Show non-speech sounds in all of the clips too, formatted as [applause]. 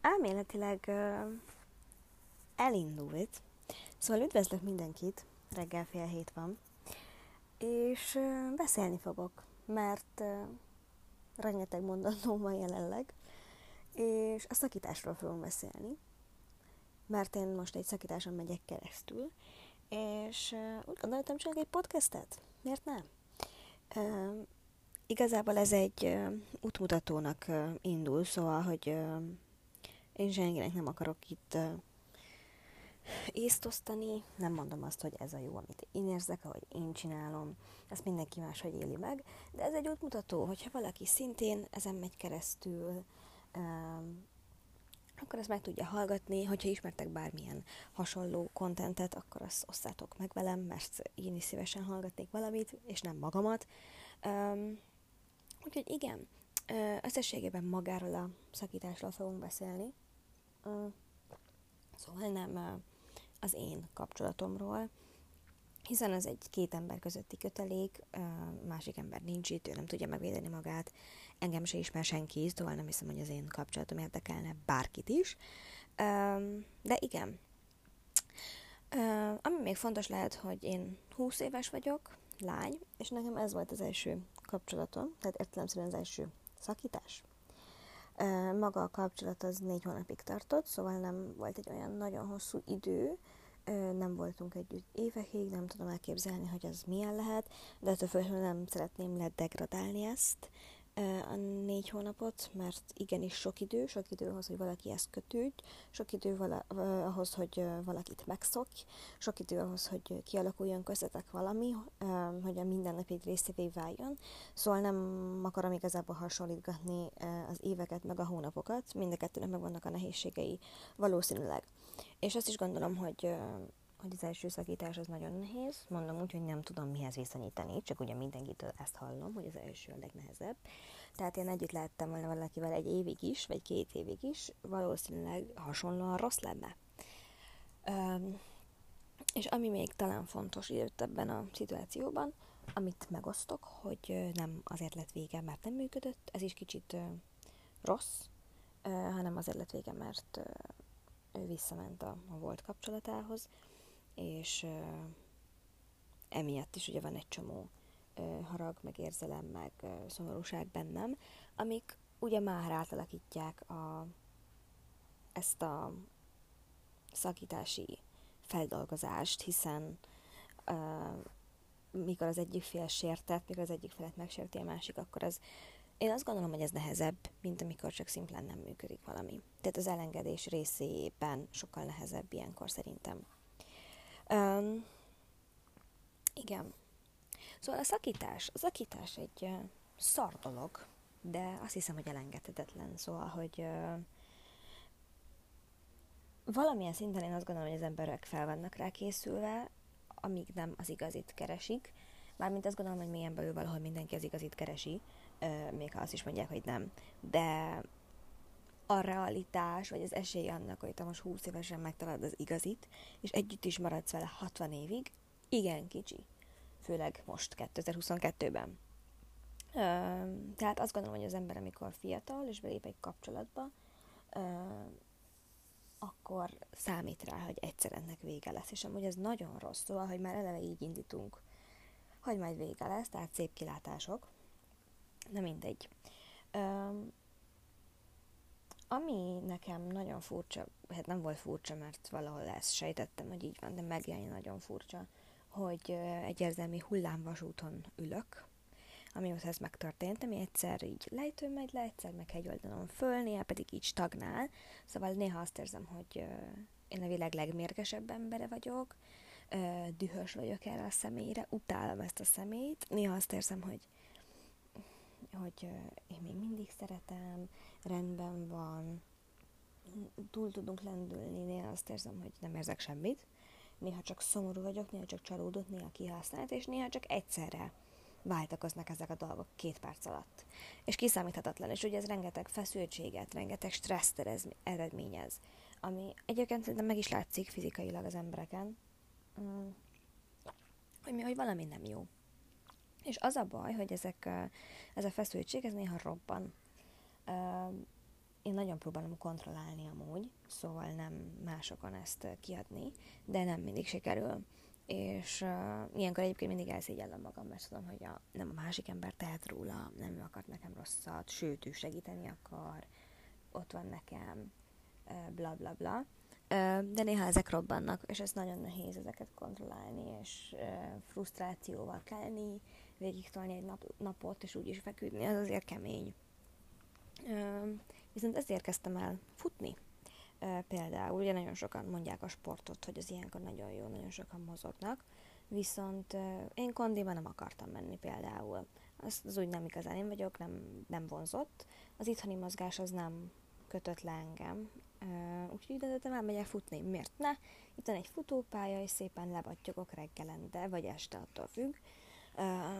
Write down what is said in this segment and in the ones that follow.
Elméletileg uh, elindult. Szóval üdvözlök mindenkit, reggel fél hét van, és uh, beszélni fogok, mert uh, rengeteg mondatóm van jelenleg, és a szakításról fogunk beszélni, mert én most egy szakításon megyek keresztül, és uh, úgy gondoltam, csak egy podcastet. Miért nem? Uh, igazából ez egy uh, útmutatónak uh, indul, szóval, hogy uh, én senkinek nem akarok itt uh, észt nem mondom azt, hogy ez a jó, amit én érzek, ahogy én csinálom, ezt mindenki máshogy éli meg, de ez egy útmutató, hogyha valaki szintén ezen megy keresztül, um, akkor ezt meg tudja hallgatni, hogyha ismertek bármilyen hasonló kontentet, akkor azt osszátok meg velem, mert én is szívesen hallgatnék valamit, és nem magamat. Um, úgyhogy igen, összességében magáról a szakításról fogunk beszélni. Szóval nem az én kapcsolatomról, hiszen ez egy két ember közötti kötelék, másik ember nincs itt, ő nem tudja megvédeni magát, engem se ismer senki, szóval nem hiszem, hogy az én kapcsolatom érdekelne bárkit is. De igen. Ami még fontos lehet, hogy én 20 éves vagyok, lány, és nekem ez volt az első kapcsolatom, tehát értelemszerűen az első szakítás. Maga a kapcsolat az négy hónapig tartott, szóval nem volt egy olyan nagyon hosszú idő, nem voltunk együtt évekig, nem tudom elképzelni, hogy az milyen lehet, de ettől függetlenül nem szeretném ledegradálni ezt, a négy hónapot, mert igenis sok idő, sok idő ahhoz, hogy valaki ezt kötődj, sok idő vala, ahhoz, hogy valakit megszokj, sok idő ahhoz, hogy kialakuljon köztetek valami, hogy a mindennapi részévé váljon. Szóval nem akarom igazából hasonlítgatni az éveket meg a hónapokat, mind a kettőnek meg vannak a nehézségei valószínűleg. És azt is gondolom, hogy hogy az első szakítás az nagyon nehéz, mondom úgy, hogy nem tudom mihez viszonyítani, csak ugye mindenkitől ezt hallom, hogy az első a legnehezebb. Tehát én együtt lehettem volna valakivel egy évig is, vagy két évig is, valószínűleg hasonlóan rossz lenne. Um, és ami még talán fontos itt ebben a szituációban, amit megosztok, hogy nem azért lett vége, mert nem működött, ez is kicsit uh, rossz, hanem azért lett vége, mert ő visszament a, a volt kapcsolatához, és emiatt is ugye van egy csomó harag, meg érzelem, meg szomorúság bennem, amik ugye már átalakítják a, ezt a szakítási feldolgozást, hiszen uh, mikor az egyik fél sértett, mikor az egyik felet megsérti a másik, akkor az én azt gondolom, hogy ez nehezebb, mint amikor csak szimplán nem működik valami. Tehát az elengedés részében sokkal nehezebb ilyenkor szerintem. Um, igen. Szóval a szakítás, a szakítás egy uh, szar dolog, de azt hiszem, hogy elengedhetetlen. Szóval, hogy uh, valamilyen szinten én azt gondolom, hogy az emberek fel vannak rá készülve, amíg nem az igazit keresik. Mármint azt gondolom, hogy mélyen belül valahol mindenki az igazit keresi, uh, még ha azt is mondják, hogy nem. De a realitás, vagy az esély annak, hogy te most 20 évesen megtalálod az igazit, és együtt is maradsz vele 60 évig, igen kicsi. Főleg most 2022-ben. tehát azt gondolom, hogy az ember, amikor fiatal, és belép egy kapcsolatba, akkor számít rá, hogy egyszer ennek vége lesz. És amúgy ez nagyon rossz, szóval, hogy már eleve így indítunk, hogy majd vége lesz, tehát szép kilátások. Na mindegy. Ami nekem nagyon furcsa, hát nem volt furcsa, mert valahol ezt sejtettem, hogy így van, de megjelenjen nagyon furcsa, hogy egy érzelmi hullámvasúton ülök, amióta ez megtörtént, ami egyszer így lejtő megy le, egyszer meg egy oldalon föl, néha pedig így stagnál, szóval néha azt érzem, hogy én a világ legmérgesebb embere vagyok, dühös vagyok erre a személyre, utálom ezt a személyt, néha azt érzem, hogy hogy én még mindig szeretem, rendben van, túl tudunk lendülni, néha azt érzem, hogy nem érzek semmit, néha csak szomorú vagyok, néha csak csalódott, néha kihasznált, és néha csak egyszerre váltakoznak ezek a dolgok két perc alatt. És kiszámíthatatlan, és ugye ez rengeteg feszültséget, rengeteg stresszt eredményez, ami egyébként szerintem meg is látszik fizikailag az embereken, mm, hogy, mi, hogy valami nem jó. És az a baj, hogy ezek, ez a feszültség, ez néha robban. én nagyon próbálom kontrollálni amúgy, szóval nem másokon ezt kiadni, de nem mindig sikerül. És uh, ilyenkor egyébként mindig elszégyellem magam, mert tudom, hogy a, nem a másik ember tehet róla, nem ő akart nekem rosszat, sőt, ő segíteni akar, ott van nekem, bla bla bla. De néha ezek robbannak, és ez nagyon nehéz ezeket kontrollálni, és frusztrációval kelni, végig tolni egy nap, napot, és úgy is feküdni, az azért kemény. Viszont ezért kezdtem el futni. Például, ugye nagyon sokan mondják a sportot, hogy az ilyenkor nagyon jó, nagyon sokan mozognak, viszont én kondiban nem akartam menni például. Az, az úgy nem igazán én vagyok, nem, nem vonzott. Az itthoni mozgás az nem kötött le engem, úgyhogy döntöttem el, megyek futni. Miért ne? Itt van egy futópálya, és szépen lebattyogok reggelente, vagy este, attól függ,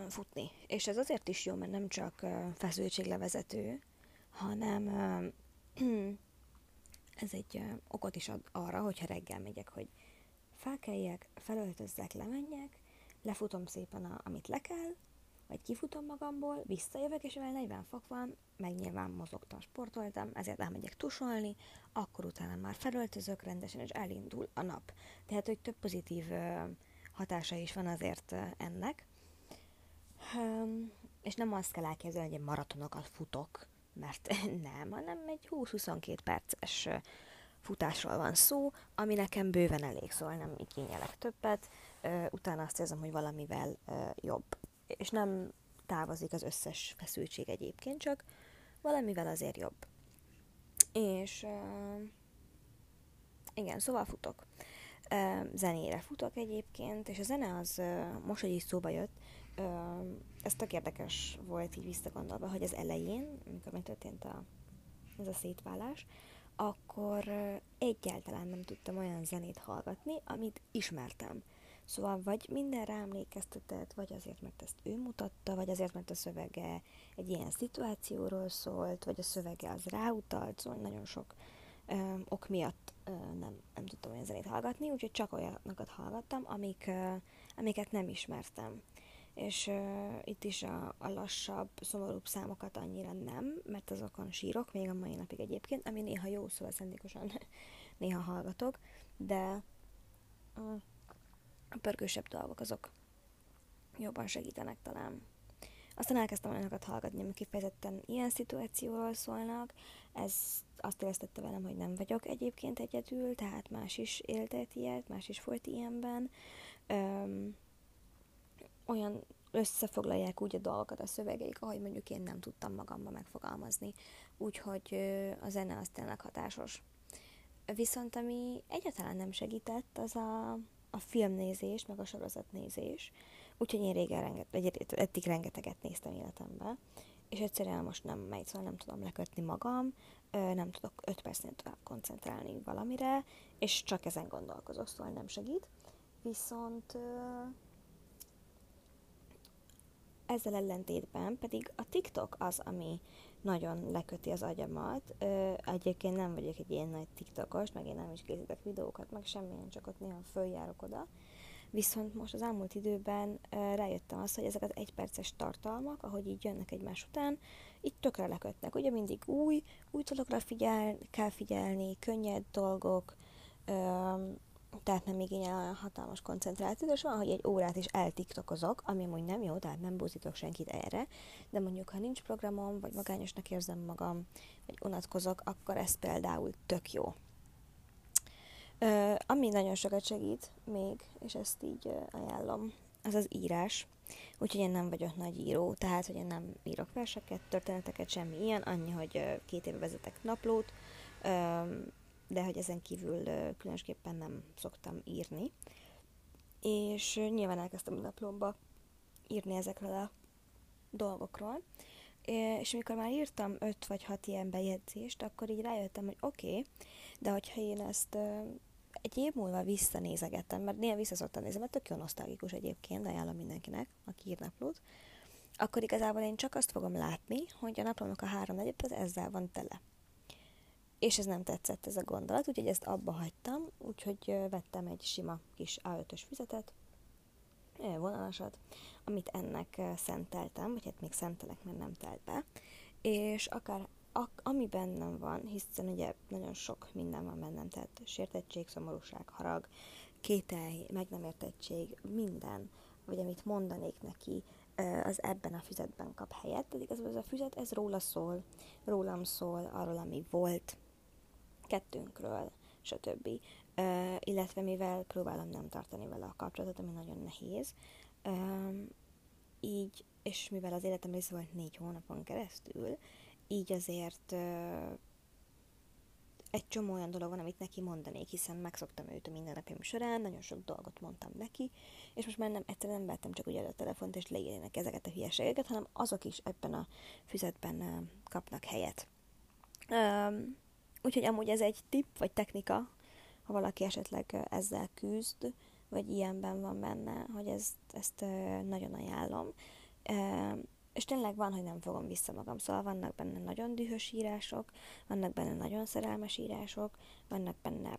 futni. És ez azért is jó, mert nem csak feszültséglevezető, hanem [clears throat] ez egy okot is ad arra, hogyha reggel megyek, hogy felkeljek, felöltözzek, lemenjek, lefutom szépen, a, amit le kell, vagy kifutom magamból, visszajövök, és mivel 40 fok van, meg nyilván mozogtam, sportoltam, ezért elmegyek tusolni, akkor utána már felöltözök rendesen, és elindul a nap. Tehát, hogy több pozitív hatása is van azért ennek. És nem azt kell elképzelni, hogy egy maratonokat futok, mert [laughs] nem, hanem egy 20-22 perces futásról van szó, ami nekem bőven elég, szóval nem igényelek többet, utána azt érzem, hogy valamivel jobb. És nem távozik az összes feszültség egyébként, csak valamivel azért jobb. És igen, szóval futok. Zenére futok egyébként, és a zene az most, hogy is szóba jött, ez tök érdekes volt így visszagondolva, hogy az elején, amikor megtörtént a, ez a szétválás, akkor egyáltalán nem tudtam olyan zenét hallgatni, amit ismertem. Szóval vagy mindenre emlékeztetett, vagy azért, mert ezt ő mutatta, vagy azért, mert a szövege egy ilyen szituációról szólt, vagy a szövege az ráutalt, szóval nagyon sok ö, ok miatt ö, nem, nem tudtam olyan zenét hallgatni, úgyhogy csak olyanokat hallgattam, amik, ö, amiket nem ismertem és uh, itt is a, a lassabb, szomorúbb számokat annyira nem, mert azokon sírok, még a mai napig egyébként, ami néha jó, szóval szándékosan [laughs] néha hallgatok, de uh, a pörgősebb dolgok azok jobban segítenek talán. Aztán elkezdtem olyanokat hallgatni, amik kifejezetten ilyen szituációról szólnak. Ez azt éreztette velem, hogy nem vagyok egyébként egyedül, tehát más is éltet ilyet, más is volt ilyenben. Um, olyan összefoglalják úgy a dolgokat a szövegeik, ahogy mondjuk én nem tudtam magamba megfogalmazni. Úgyhogy a zene az tényleg hatásos. Viszont ami egyáltalán nem segített, az a, a filmnézés, meg a sorozatnézés. Úgyhogy én régen renget, eddig rengeteget néztem életemben, és egyszerűen most nem megy, szóval nem tudom lekötni magam, nem tudok 5 percnél tovább koncentrálni valamire, és csak ezen gondolkozok, szóval nem segít. Viszont ezzel ellentétben pedig a TikTok az, ami nagyon leköti az agyamat. Ö, egyébként nem vagyok egy ilyen nagy TikTokos, meg én nem is készítek videókat, meg semmilyen, csak ott néha följárok oda. Viszont most az elmúlt időben ö, rájöttem azt, hogy ezek az egyperces tartalmak, ahogy így jönnek egymás után, itt tökre lekötnek. Ugye mindig új, új dolgokra figyel, kell figyelni, könnyed dolgok, ö, tehát nem igényel olyan hatalmas koncentrációt, és van, hogy egy órát is eltiktokozok, ami amúgy nem jó, tehát nem búzítok senkit erre, de mondjuk, ha nincs programom, vagy magányosnak érzem magam, vagy unatkozok, akkor ez például tök jó. Ö, ami nagyon sokat segít még, és ezt így ajánlom, az az írás. Úgyhogy én nem vagyok nagy író, tehát, hogy én nem írok verseket, történeteket, semmi ilyen, annyi, hogy két éve vezetek naplót, de hogy ezen kívül különösképpen nem szoktam írni. És nyilván elkezdtem a naplomba írni ezekről a dolgokról. És amikor már írtam öt vagy hat ilyen bejegyzést, akkor így rájöttem, hogy oké, okay, de hogyha én ezt egy év múlva visszanézegettem, mert néha visszaszoktam nézni, mert tök jó nosztalgikus egyébként, ajánlom mindenkinek, aki ír naplót, akkor igazából én csak azt fogom látni, hogy a naplónak a három az ezzel van tele és ez nem tetszett ez a gondolat, úgyhogy ezt abba hagytam, úgyhogy vettem egy sima kis A5-ös füzetet, vonalasat, amit ennek szenteltem, vagy hát még szentelek, mert nem telt be, és akár a, ami bennem van, hiszen ugye nagyon sok minden van bennem, tehát sértettség, szomorúság, harag, kételj, meg nem értettség, minden, vagy amit mondanék neki, az ebben a füzetben kap helyet, pedig ez, ez a füzet, ez róla szól, rólam szól, arról, ami volt, kettőnkről, stb. Uh, illetve mivel próbálom nem tartani vele a kapcsolatot, ami nagyon nehéz, uh, így, és mivel az életem része volt négy hónapon keresztül, így azért uh, egy csomó olyan dolog van, amit neki mondanék, hiszen megszoktam őt a mindennapjaim során, nagyon sok dolgot mondtam neki, és most már nem, egyszerűen nem vettem csak ugye a telefont, és leírnének ezeket a hülyeségeket, hanem azok is ebben a füzetben uh, kapnak helyet. Um, úgyhogy amúgy ez egy tipp, vagy technika, ha valaki esetleg ezzel küzd, vagy ilyenben van benne, hogy ezt, ezt nagyon ajánlom. És tényleg van, hogy nem fogom vissza magam, szóval vannak benne nagyon dühös írások, vannak benne nagyon szerelmes írások, vannak benne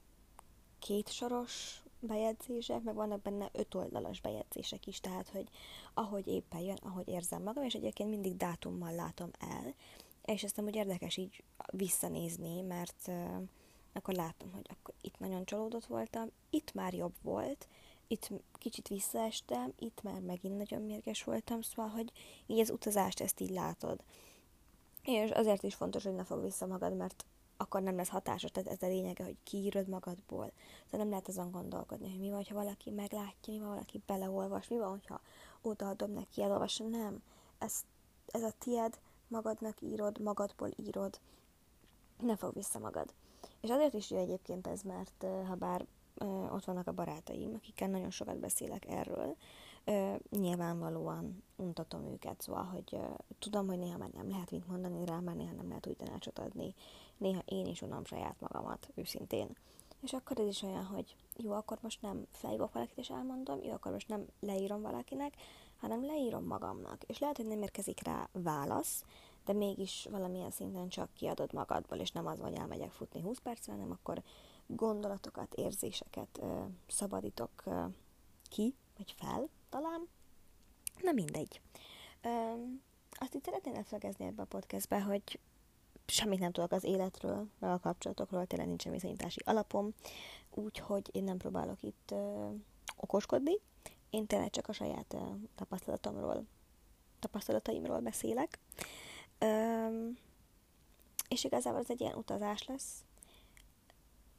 két soros bejegyzések, meg vannak benne öt oldalas bejegyzések is, tehát, hogy ahogy éppen jön, ahogy érzem magam, és egyébként mindig dátummal látom el, és ezt úgy érdekes így visszanézni, mert akkor látom, hogy akkor itt nagyon csalódott voltam, itt már jobb volt, itt kicsit visszaestem, itt már megint nagyon mérges voltam, szóval, hogy így az utazást ezt így látod. És azért is fontos, hogy ne fog vissza magad, mert akkor nem lesz hatásos, tehát ez a lényege, hogy kiírod magadból. Szóval nem lehet azon gondolkodni, hogy mi van, ha valaki meglátja, mi van, valaki beleolvas, mi van, ha odaadom neki, elolvassa. Nem, ez, ez a tied, magadnak írod, magadból írod, ne fog vissza magad. És azért is jó egyébként ez, mert ha bár ott vannak a barátaim, akikkel nagyon sokat beszélek erről, nyilvánvalóan untatom őket, szóval, hogy tudom, hogy néha már nem lehet mit mondani rá, már néha nem lehet úgy tanácsot adni, néha én is unom saját magamat, őszintén. És akkor ez is olyan, hogy jó, akkor most nem felhívok valakit és elmondom, jó, akkor most nem leírom valakinek, hanem leírom magamnak. És lehet, hogy nem érkezik rá válasz, de mégis valamilyen szinten csak kiadod magadból, és nem az, hogy elmegyek futni 20 percre, hanem akkor gondolatokat, érzéseket ö, szabadítok ö, ki, vagy fel talán. Na mindegy. Ö, azt itt szeretném lefegezni ebbe a podcastbe, hogy semmit nem tudok az életről, meg a kapcsolatokról, tényleg nincsen viszonyítási alapom, úgyhogy én nem próbálok itt ö, okoskodni, én tényleg csak a saját ö, tapasztalatomról, tapasztalataimról beszélek. Öm, és igazából ez egy ilyen utazás lesz,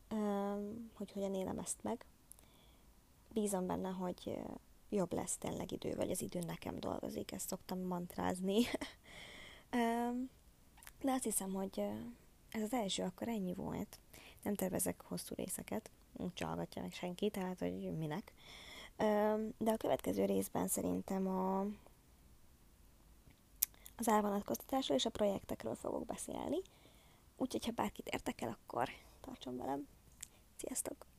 öm, hogy hogyan élem ezt meg. Bízom benne, hogy jobb lesz tényleg idő, vagy az idő nekem dolgozik, ezt szoktam mantrázni. [laughs] de azt hiszem, hogy ez az első akkor ennyi volt. Nem tervezek hosszú részeket, úgy hallgatja meg senki, tehát hogy minek. De a következő részben szerintem a, az elvonatkoztatásról és a projektekről fogok beszélni. Úgyhogy, ha bárkit érdekel, akkor tartson velem. Sziasztok!